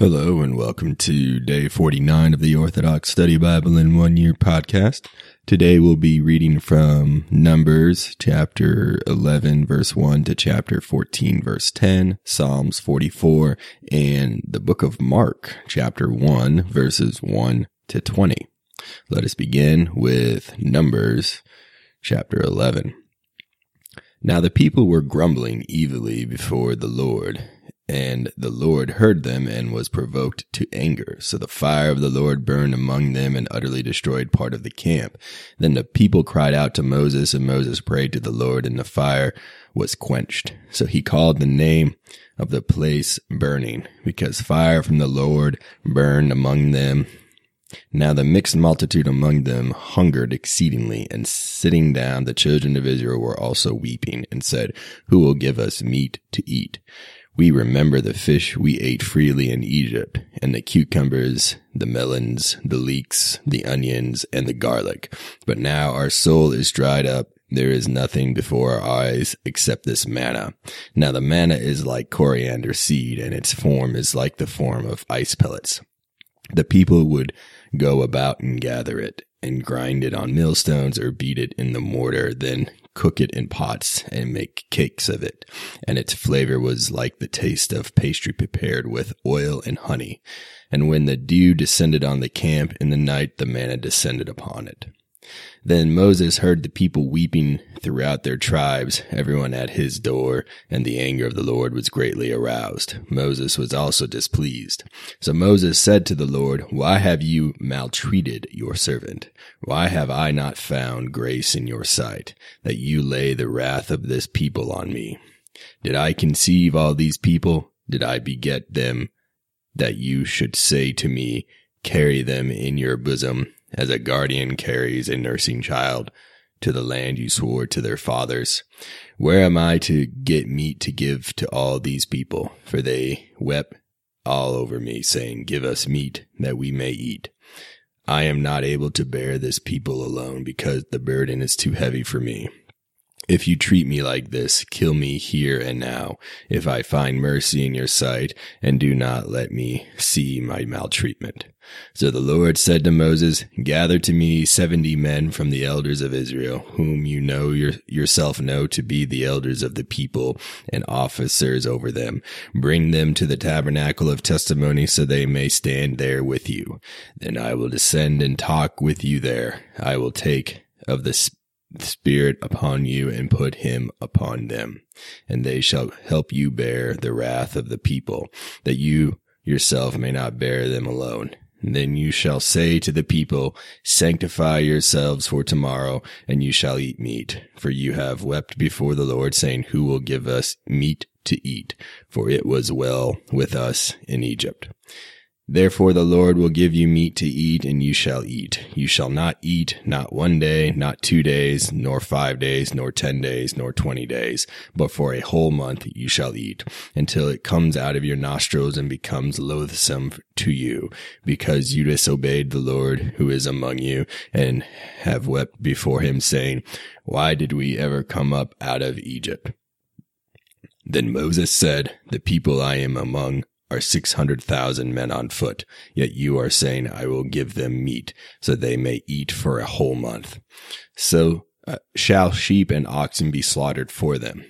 Hello and welcome to day 49 of the Orthodox Study Bible in One Year podcast. Today we'll be reading from Numbers chapter 11 verse 1 to chapter 14 verse 10, Psalms 44, and the book of Mark chapter 1 verses 1 to 20. Let us begin with Numbers chapter 11. Now the people were grumbling evilly before the Lord and the Lord heard them and was provoked to anger. So the fire of the Lord burned among them and utterly destroyed part of the camp. Then the people cried out to Moses, and Moses prayed to the Lord, and the fire was quenched. So he called the name of the place burning, because fire from the Lord burned among them. Now the mixed multitude among them hungered exceedingly, and sitting down, the children of Israel were also weeping, and said, Who will give us meat to eat? We remember the fish we ate freely in Egypt, and the cucumbers, the melons, the leeks, the onions, and the garlic. But now our soul is dried up. There is nothing before our eyes except this manna. Now the manna is like coriander seed, and its form is like the form of ice pellets. The people would go about and gather it, and grind it on millstones or beat it in the mortar, then cook it in pots and make cakes of it. And its flavor was like the taste of pastry prepared with oil and honey. And when the dew descended on the camp in the night, the manna descended upon it. Then Moses heard the people weeping throughout their tribes, everyone at his door, and the anger of the Lord was greatly aroused. Moses was also displeased. So Moses said to the Lord, Why have you maltreated your servant? Why have I not found grace in your sight, that you lay the wrath of this people on me? Did I conceive all these people? Did I beget them that you should say to me, Carry them in your bosom as a guardian carries a nursing child to the land you swore to their fathers. Where am I to get meat to give to all these people? For they wept all over me, saying, Give us meat that we may eat. I am not able to bear this people alone because the burden is too heavy for me. If you treat me like this, kill me here and now, if I find mercy in your sight, and do not let me see my maltreatment. So the Lord said to Moses, Gather to me seventy men from the elders of Israel, whom you know your, yourself know to be the elders of the people and officers over them. Bring them to the tabernacle of testimony so they may stand there with you. Then I will descend and talk with you there. I will take of the Spirit upon you and put him upon them. And they shall help you bear the wrath of the people, that you yourself may not bear them alone. And then you shall say to the people, Sanctify yourselves for tomorrow, and you shall eat meat. For you have wept before the Lord, saying, Who will give us meat to eat? For it was well with us in Egypt. Therefore the Lord will give you meat to eat, and you shall eat. You shall not eat, not one day, not two days, nor five days, nor ten days, nor twenty days, but for a whole month you shall eat, until it comes out of your nostrils and becomes loathsome to you, because you disobeyed the Lord who is among you, and have wept before him, saying, Why did we ever come up out of Egypt? Then Moses said, The people I am among are 600,000 men on foot, yet you are saying, I will give them meat, so they may eat for a whole month. So uh, shall sheep and oxen be slaughtered for them,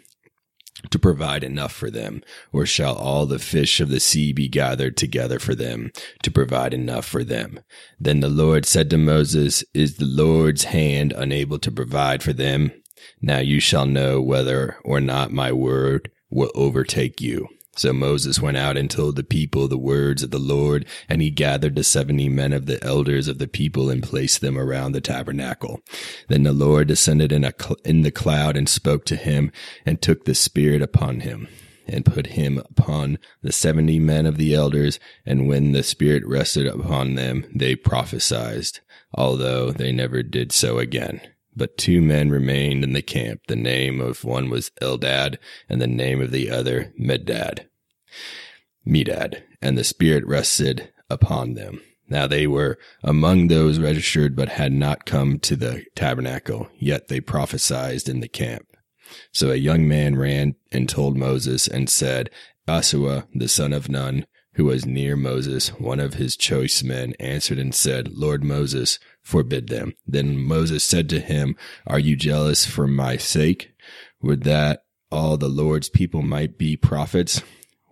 to provide enough for them, or shall all the fish of the sea be gathered together for them, to provide enough for them? Then the Lord said to Moses, Is the Lord's hand unable to provide for them? Now you shall know whether or not my word will overtake you. So Moses went out and told the people the words of the Lord, and he gathered the seventy men of the elders of the people and placed them around the tabernacle. Then the Lord descended in, a cl- in the cloud and spoke to him and took the Spirit upon him and put him upon the seventy men of the elders. And when the Spirit rested upon them, they prophesied, although they never did so again. But two men remained in the camp. The name of one was Eldad, and the name of the other Medad. Medad, and the Spirit rested upon them. Now they were among those registered, but had not come to the tabernacle, yet they prophesied in the camp. So a young man ran and told Moses and said, Joshua, the son of Nun, who was near Moses, one of his choice men, answered and said, Lord Moses, forbid them. Then Moses said to him, Are you jealous for my sake? Would that all the Lord's people might be prophets?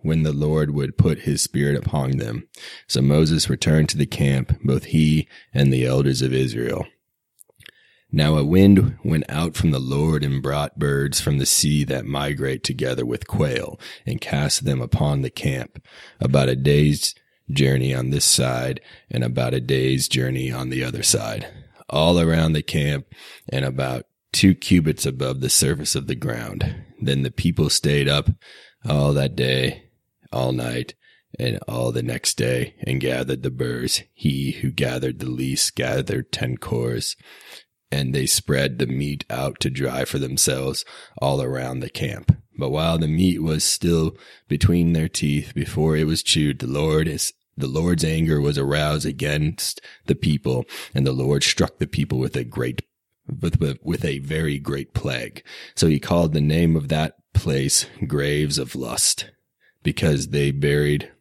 When the Lord would put his spirit upon them. So Moses returned to the camp, both he and the elders of Israel. Now a wind went out from the Lord and brought birds from the sea that migrate together with quail and cast them upon the camp about a day's journey on this side and about a day's journey on the other side, all around the camp and about two cubits above the surface of the ground. Then the people stayed up all that day, all night, and all the next day and gathered the burrs. He who gathered the least gathered ten cors and they spread the meat out to dry for themselves all around the camp. But while the meat was still between their teeth before it was chewed, the Lord is the Lord's anger was aroused against the people, and the Lord struck the people with a great with, with a very great plague. So he called the name of that place graves of lust, because they buried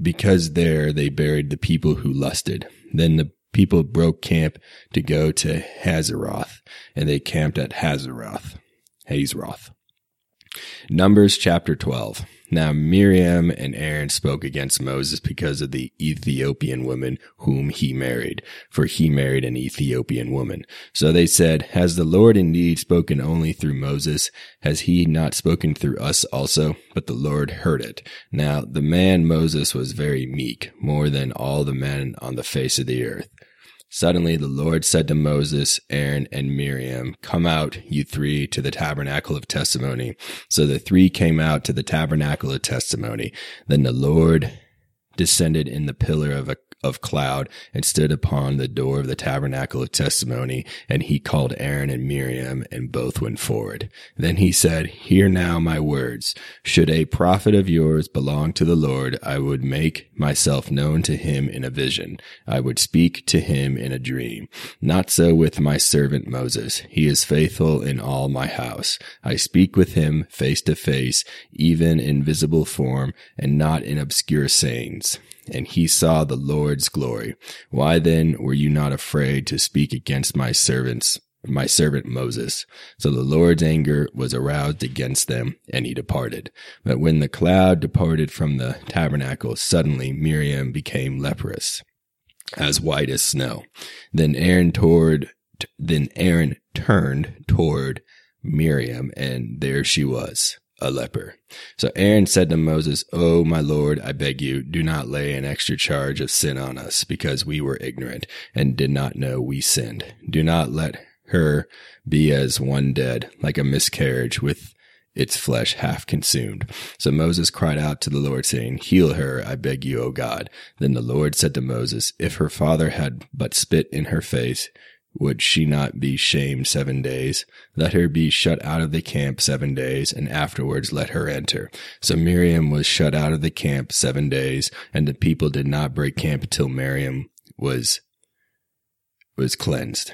because there they buried the people who lusted. Then the people broke camp to go to Hazeroth, and they camped at Hazeroth, Hazeroth. Numbers chapter 12. Now Miriam and Aaron spoke against Moses because of the Ethiopian woman whom he married, for he married an Ethiopian woman. So they said, Has the Lord indeed spoken only through Moses? Has he not spoken through us also? But the Lord heard it. Now the man Moses was very meek, more than all the men on the face of the earth. Suddenly the Lord said to Moses, Aaron, and Miriam, Come out, you three, to the tabernacle of testimony. So the three came out to the tabernacle of testimony. Then the Lord descended in the pillar of a of cloud and stood upon the door of the tabernacle of testimony. And he called Aaron and Miriam and both went forward. Then he said, Hear now my words. Should a prophet of yours belong to the Lord, I would make myself known to him in a vision. I would speak to him in a dream. Not so with my servant Moses. He is faithful in all my house. I speak with him face to face, even in visible form and not in obscure sayings and he saw the Lord's glory. Why then were you not afraid to speak against my servants, my servant Moses? So the Lord's anger was aroused against them, and he departed. But when the cloud departed from the tabernacle, suddenly Miriam became leprous, as white as snow. Then Aaron toward, then Aaron turned toward Miriam, and there she was a leper. So Aaron said to Moses, Oh, my Lord, I beg you, do not lay an extra charge of sin on us because we were ignorant and did not know we sinned. Do not let her be as one dead, like a miscarriage with its flesh half consumed. So Moses cried out to the Lord, saying, Heal her, I beg you, O God. Then the Lord said to Moses, If her father had but spit in her face, would she not be shamed seven days? Let her be shut out of the camp seven days, and afterwards let her enter. So Miriam was shut out of the camp seven days, and the people did not break camp until Miriam was was cleansed.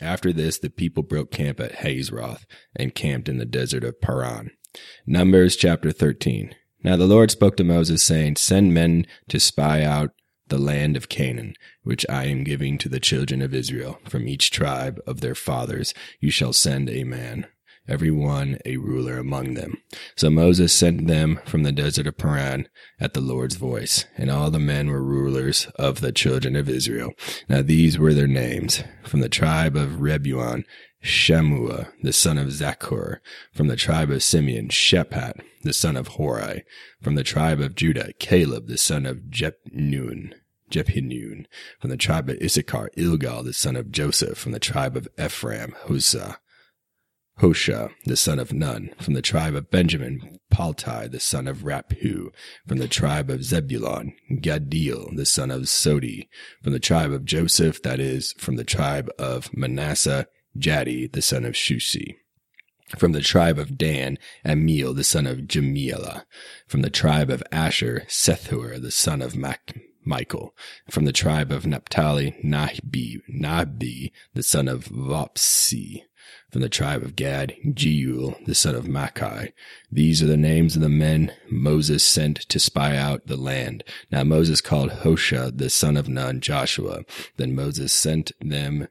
After this, the people broke camp at Hazeroth and camped in the desert of Paran. Numbers chapter 13. Now the Lord spoke to Moses, saying, Send men to spy out the land of Canaan, which I am giving to the children of Israel. From each tribe of their fathers you shall send a man, every one a ruler among them. So Moses sent them from the desert of Paran at the Lord's voice, and all the men were rulers of the children of Israel. Now these were their names. From the tribe of Rebuon, Shammua, the son of Zaccur, from the tribe of Simeon, Shephat, the son of Hori, from the tribe of Judah, Caleb, the son of Jephnun, Jephinun, from the tribe of Issachar, Ilgal, the son of Joseph, from the tribe of Ephraim, Hosah, Hosha, the son of Nun, from the tribe of Benjamin, Paltai, the son of Raphu, from the tribe of Zebulun, Gaddiel, the son of Sodi, from the tribe of Joseph, that is, from the tribe of Manasseh, Jaddi, the son of Shusi. From the tribe of Dan, Amiel, the son of Jemiela. From the tribe of Asher, Sethur, the son of Mac- Michael. From the tribe of Naphtali, Nahbi, Nahbi, the son of Vophsi. From the tribe of Gad, Jeuel, the son of Machi. These are the names of the men Moses sent to spy out the land. Now Moses called Hoshea, the son of Nun, Joshua. Then Moses sent them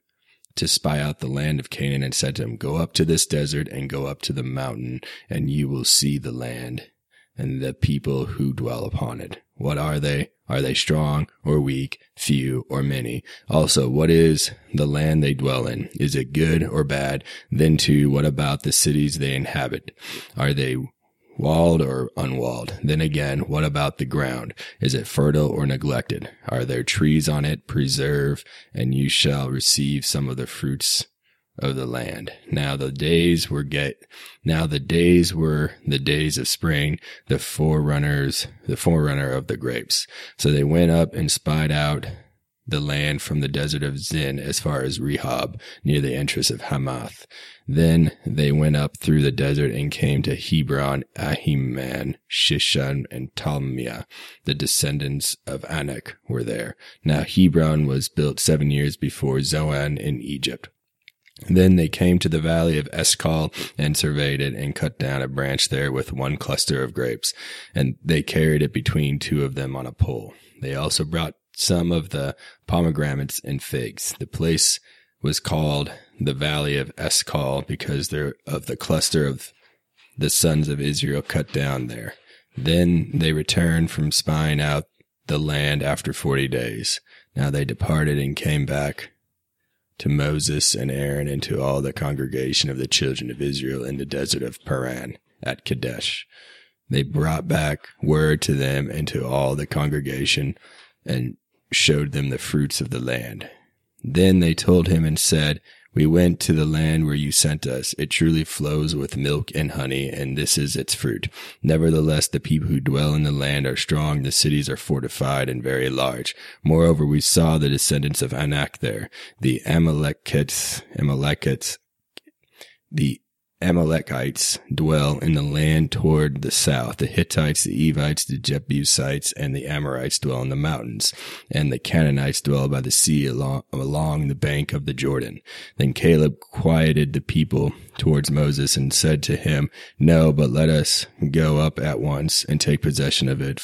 to spy out the land of Canaan and said to him, Go up to this desert and go up to the mountain, and you will see the land and the people who dwell upon it. What are they? Are they strong or weak, few or many? Also, what is the land they dwell in? Is it good or bad? Then too, what about the cities they inhabit? Are they walled or unwalled? Then again, what about the ground? Is it fertile or neglected? Are there trees on it? Preserve, and you shall receive some of the fruits of the land. Now the days were get, now the days were the days of spring, the forerunners, the forerunner of the grapes. So they went up and spied out the land from the desert of Zin as far as Rehob, near the entrance of Hamath. Then they went up through the desert and came to Hebron, Ahiman, Shishon, and Talmiah. The descendants of Anak were there. Now Hebron was built seven years before Zoan in Egypt. Then they came to the valley of Eshcol and surveyed it and cut down a branch there with one cluster of grapes. And they carried it between two of them on a pole. They also brought some of the pomegranates and figs. The place was called the valley of Eshcol because there of the cluster of the sons of Israel cut down there. Then they returned from spying out the land after forty days. Now they departed and came back to Moses and Aaron and to all the congregation of the children of Israel in the desert of Paran at Kadesh. They brought back word to them and to all the congregation and showed them the fruits of the land. Then they told him and said, we went to the land where you sent us. It truly flows with milk and honey, and this is its fruit. Nevertheless, the people who dwell in the land are strong, the cities are fortified and very large. Moreover, we saw the descendants of Anak there, the Amalekites, Amalekites, the Amalekites dwell in the land toward the south. The Hittites, the Evites, the Jebusites, and the Amorites dwell in the mountains. And the Canaanites dwell by the sea along, along the bank of the Jordan. Then Caleb quieted the people towards Moses and said to him, No, but let us go up at once and take possession of it,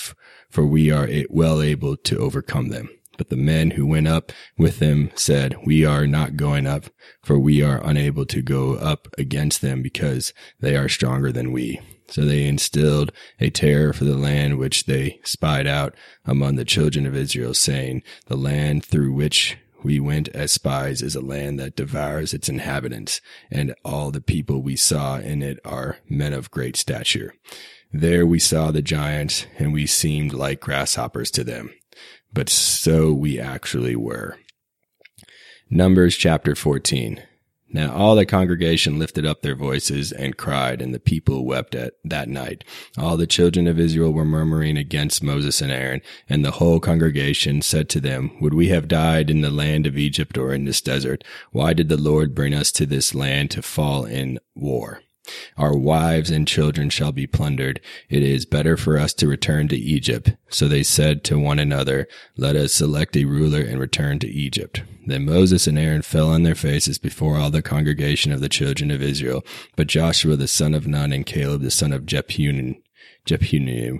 for we are well able to overcome them. But the men who went up with them said, We are not going up, for we are unable to go up against them because they are stronger than we. So they instilled a terror for the land which they spied out among the children of Israel, saying, The land through which we went as spies is a land that devours its inhabitants, and all the people we saw in it are men of great stature. There we saw the giants, and we seemed like grasshoppers to them but so we actually were. Numbers chapter 14. Now all the congregation lifted up their voices and cried, and the people wept at that night. All the children of Israel were murmuring against Moses and Aaron, and the whole congregation said to them, Would we have died in the land of Egypt or in this desert? Why did the Lord bring us to this land to fall in war? Our wives and children shall be plundered. It is better for us to return to Egypt. So they said to one another, Let us select a ruler and return to Egypt. Then Moses and Aaron fell on their faces before all the congregation of the children of Israel. But Joshua the son of Nun and Caleb the son of Jephunim, Jephunim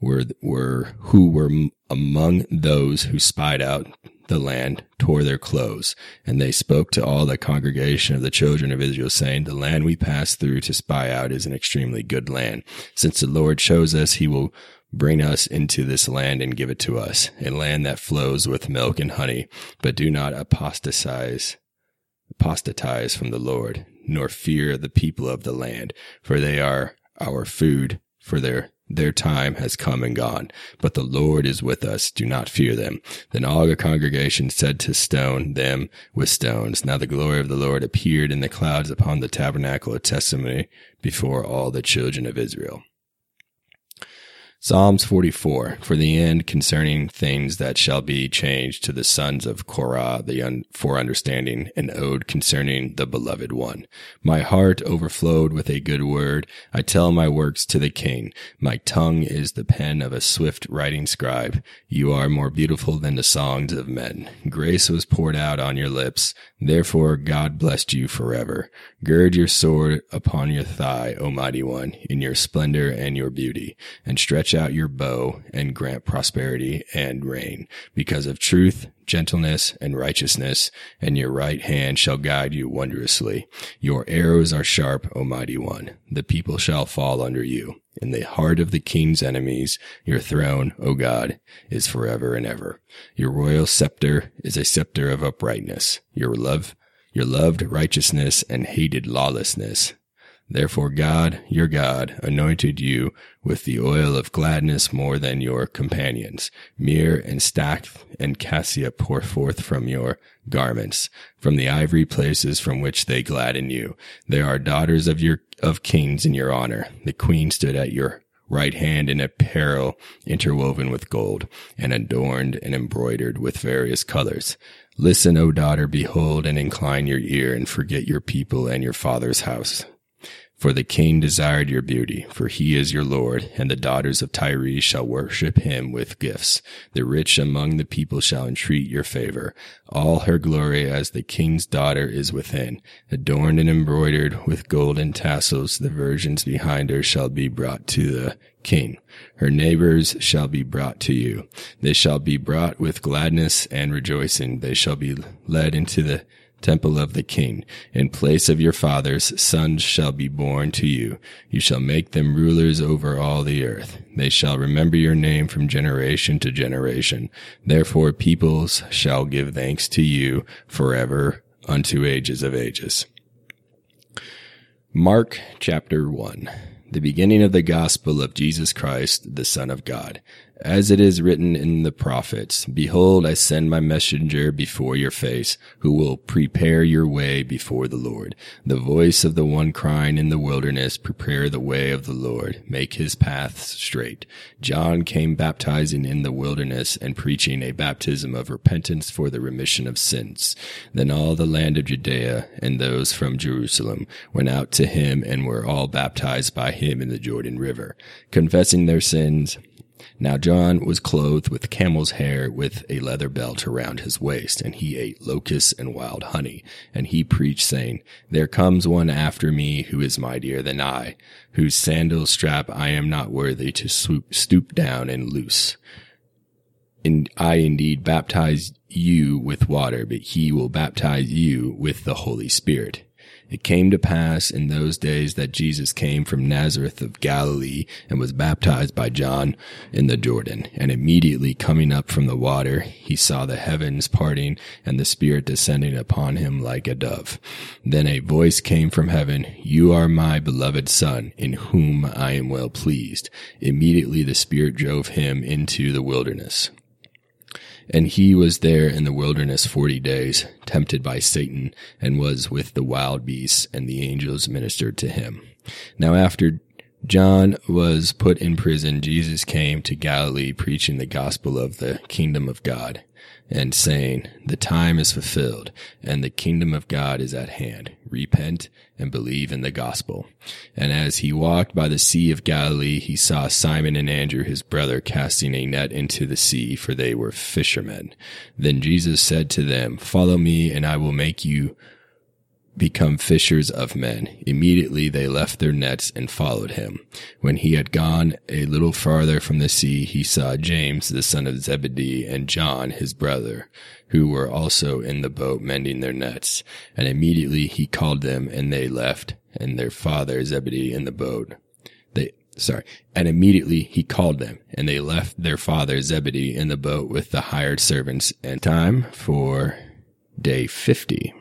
were, were, who were among those who spied out the land tore their clothes. And they spoke to all the congregation of the children of Israel, saying, The land we passed through to spy out is an extremely good land. Since the Lord chose us, he will bring us into this land and give it to us, a land that flows with milk and honey. But do not apostatize, apostatize from the Lord, nor fear the people of the land, for they are our food for their their time has come and gone, but the Lord is with us. Do not fear them. Then all the congregation said to stone them with stones. Now the glory of the Lord appeared in the clouds upon the tabernacle of testimony before all the children of Israel. Psalms 44 for the end concerning things that shall be changed to the sons of Korah, the un- for understanding an ode concerning the beloved one. My heart overflowed with a good word. I tell my works to the king. My tongue is the pen of a swift writing scribe. You are more beautiful than the songs of men. Grace was poured out on your lips. Therefore God blessed you forever. Gird your sword upon your thigh, O mighty one, in your splendor and your beauty, and stretch out your bow and grant prosperity and rain, because of truth, gentleness, and righteousness, and your right hand shall guide you wondrously. Your arrows are sharp, O mighty one. The people shall fall under you. In the heart of the king's enemies, your throne, O God, is forever and ever. Your royal scepter is a scepter of uprightness. Your love your loved righteousness and hated lawlessness. Therefore God, your God, anointed you with the oil of gladness more than your companions. Myrrh and stacte and cassia pour forth from your garments, from the ivory places from which they gladden you. There are daughters of your, of kings in your honor. The queen stood at your right hand in apparel interwoven with gold and adorned and embroidered with various colors. Listen, O daughter, behold, and incline your ear, and forget your people and your father's house. For the king desired your beauty, for he is your Lord, and the daughters of Tyre shall worship him with gifts. The rich among the people shall entreat your favor. All her glory as the king's daughter is within. Adorned and embroidered with golden tassels, the virgins behind her shall be brought to the king. Her neighbors shall be brought to you. They shall be brought with gladness and rejoicing. They shall be led into the temple of the king. In place of your fathers, sons shall be born to you. You shall make them rulers over all the earth. They shall remember your name from generation to generation. Therefore peoples shall give thanks to you forever unto ages of ages. Mark chapter 1. The beginning of the gospel of Jesus Christ, the Son of God. As it is written in the prophets, Behold, I send my messenger before your face, who will prepare your way before the Lord. The voice of the one crying in the wilderness, Prepare the way of the Lord, make his paths straight. John came baptizing in the wilderness and preaching a baptism of repentance for the remission of sins. Then all the land of Judea and those from Jerusalem went out to him and were all baptized by him in the Jordan River, confessing their sins now John was clothed with camel's hair with a leather belt around his waist, and he ate locusts and wild honey. And he preached saying, There comes one after me who is mightier than I, whose sandal strap I am not worthy to swoop, stoop down and loose. And I indeed baptize you with water, but he will baptize you with the Holy Spirit. It came to pass in those days that Jesus came from Nazareth of Galilee and was baptized by John in the Jordan. And immediately coming up from the water, he saw the heavens parting and the Spirit descending upon him like a dove. Then a voice came from heaven, You are my beloved Son, in whom I am well pleased. Immediately the Spirit drove him into the wilderness. And he was there in the wilderness forty days, tempted by Satan, and was with the wild beasts, and the angels ministered to him. Now after John was put in prison, Jesus came to Galilee preaching the gospel of the kingdom of God and saying, The time is fulfilled and the kingdom of God is at hand. Repent and believe in the gospel. And as he walked by the sea of Galilee, he saw Simon and Andrew, his brother, casting a net into the sea, for they were fishermen. Then Jesus said to them, Follow me and I will make you become fishers of men. Immediately they left their nets and followed him. When he had gone a little farther from the sea, he saw James, the son of Zebedee, and John, his brother, who were also in the boat mending their nets. And immediately he called them, and they left, and their father Zebedee in the boat. They, sorry, and immediately he called them, and they left their father Zebedee in the boat with the hired servants, and time for day 50.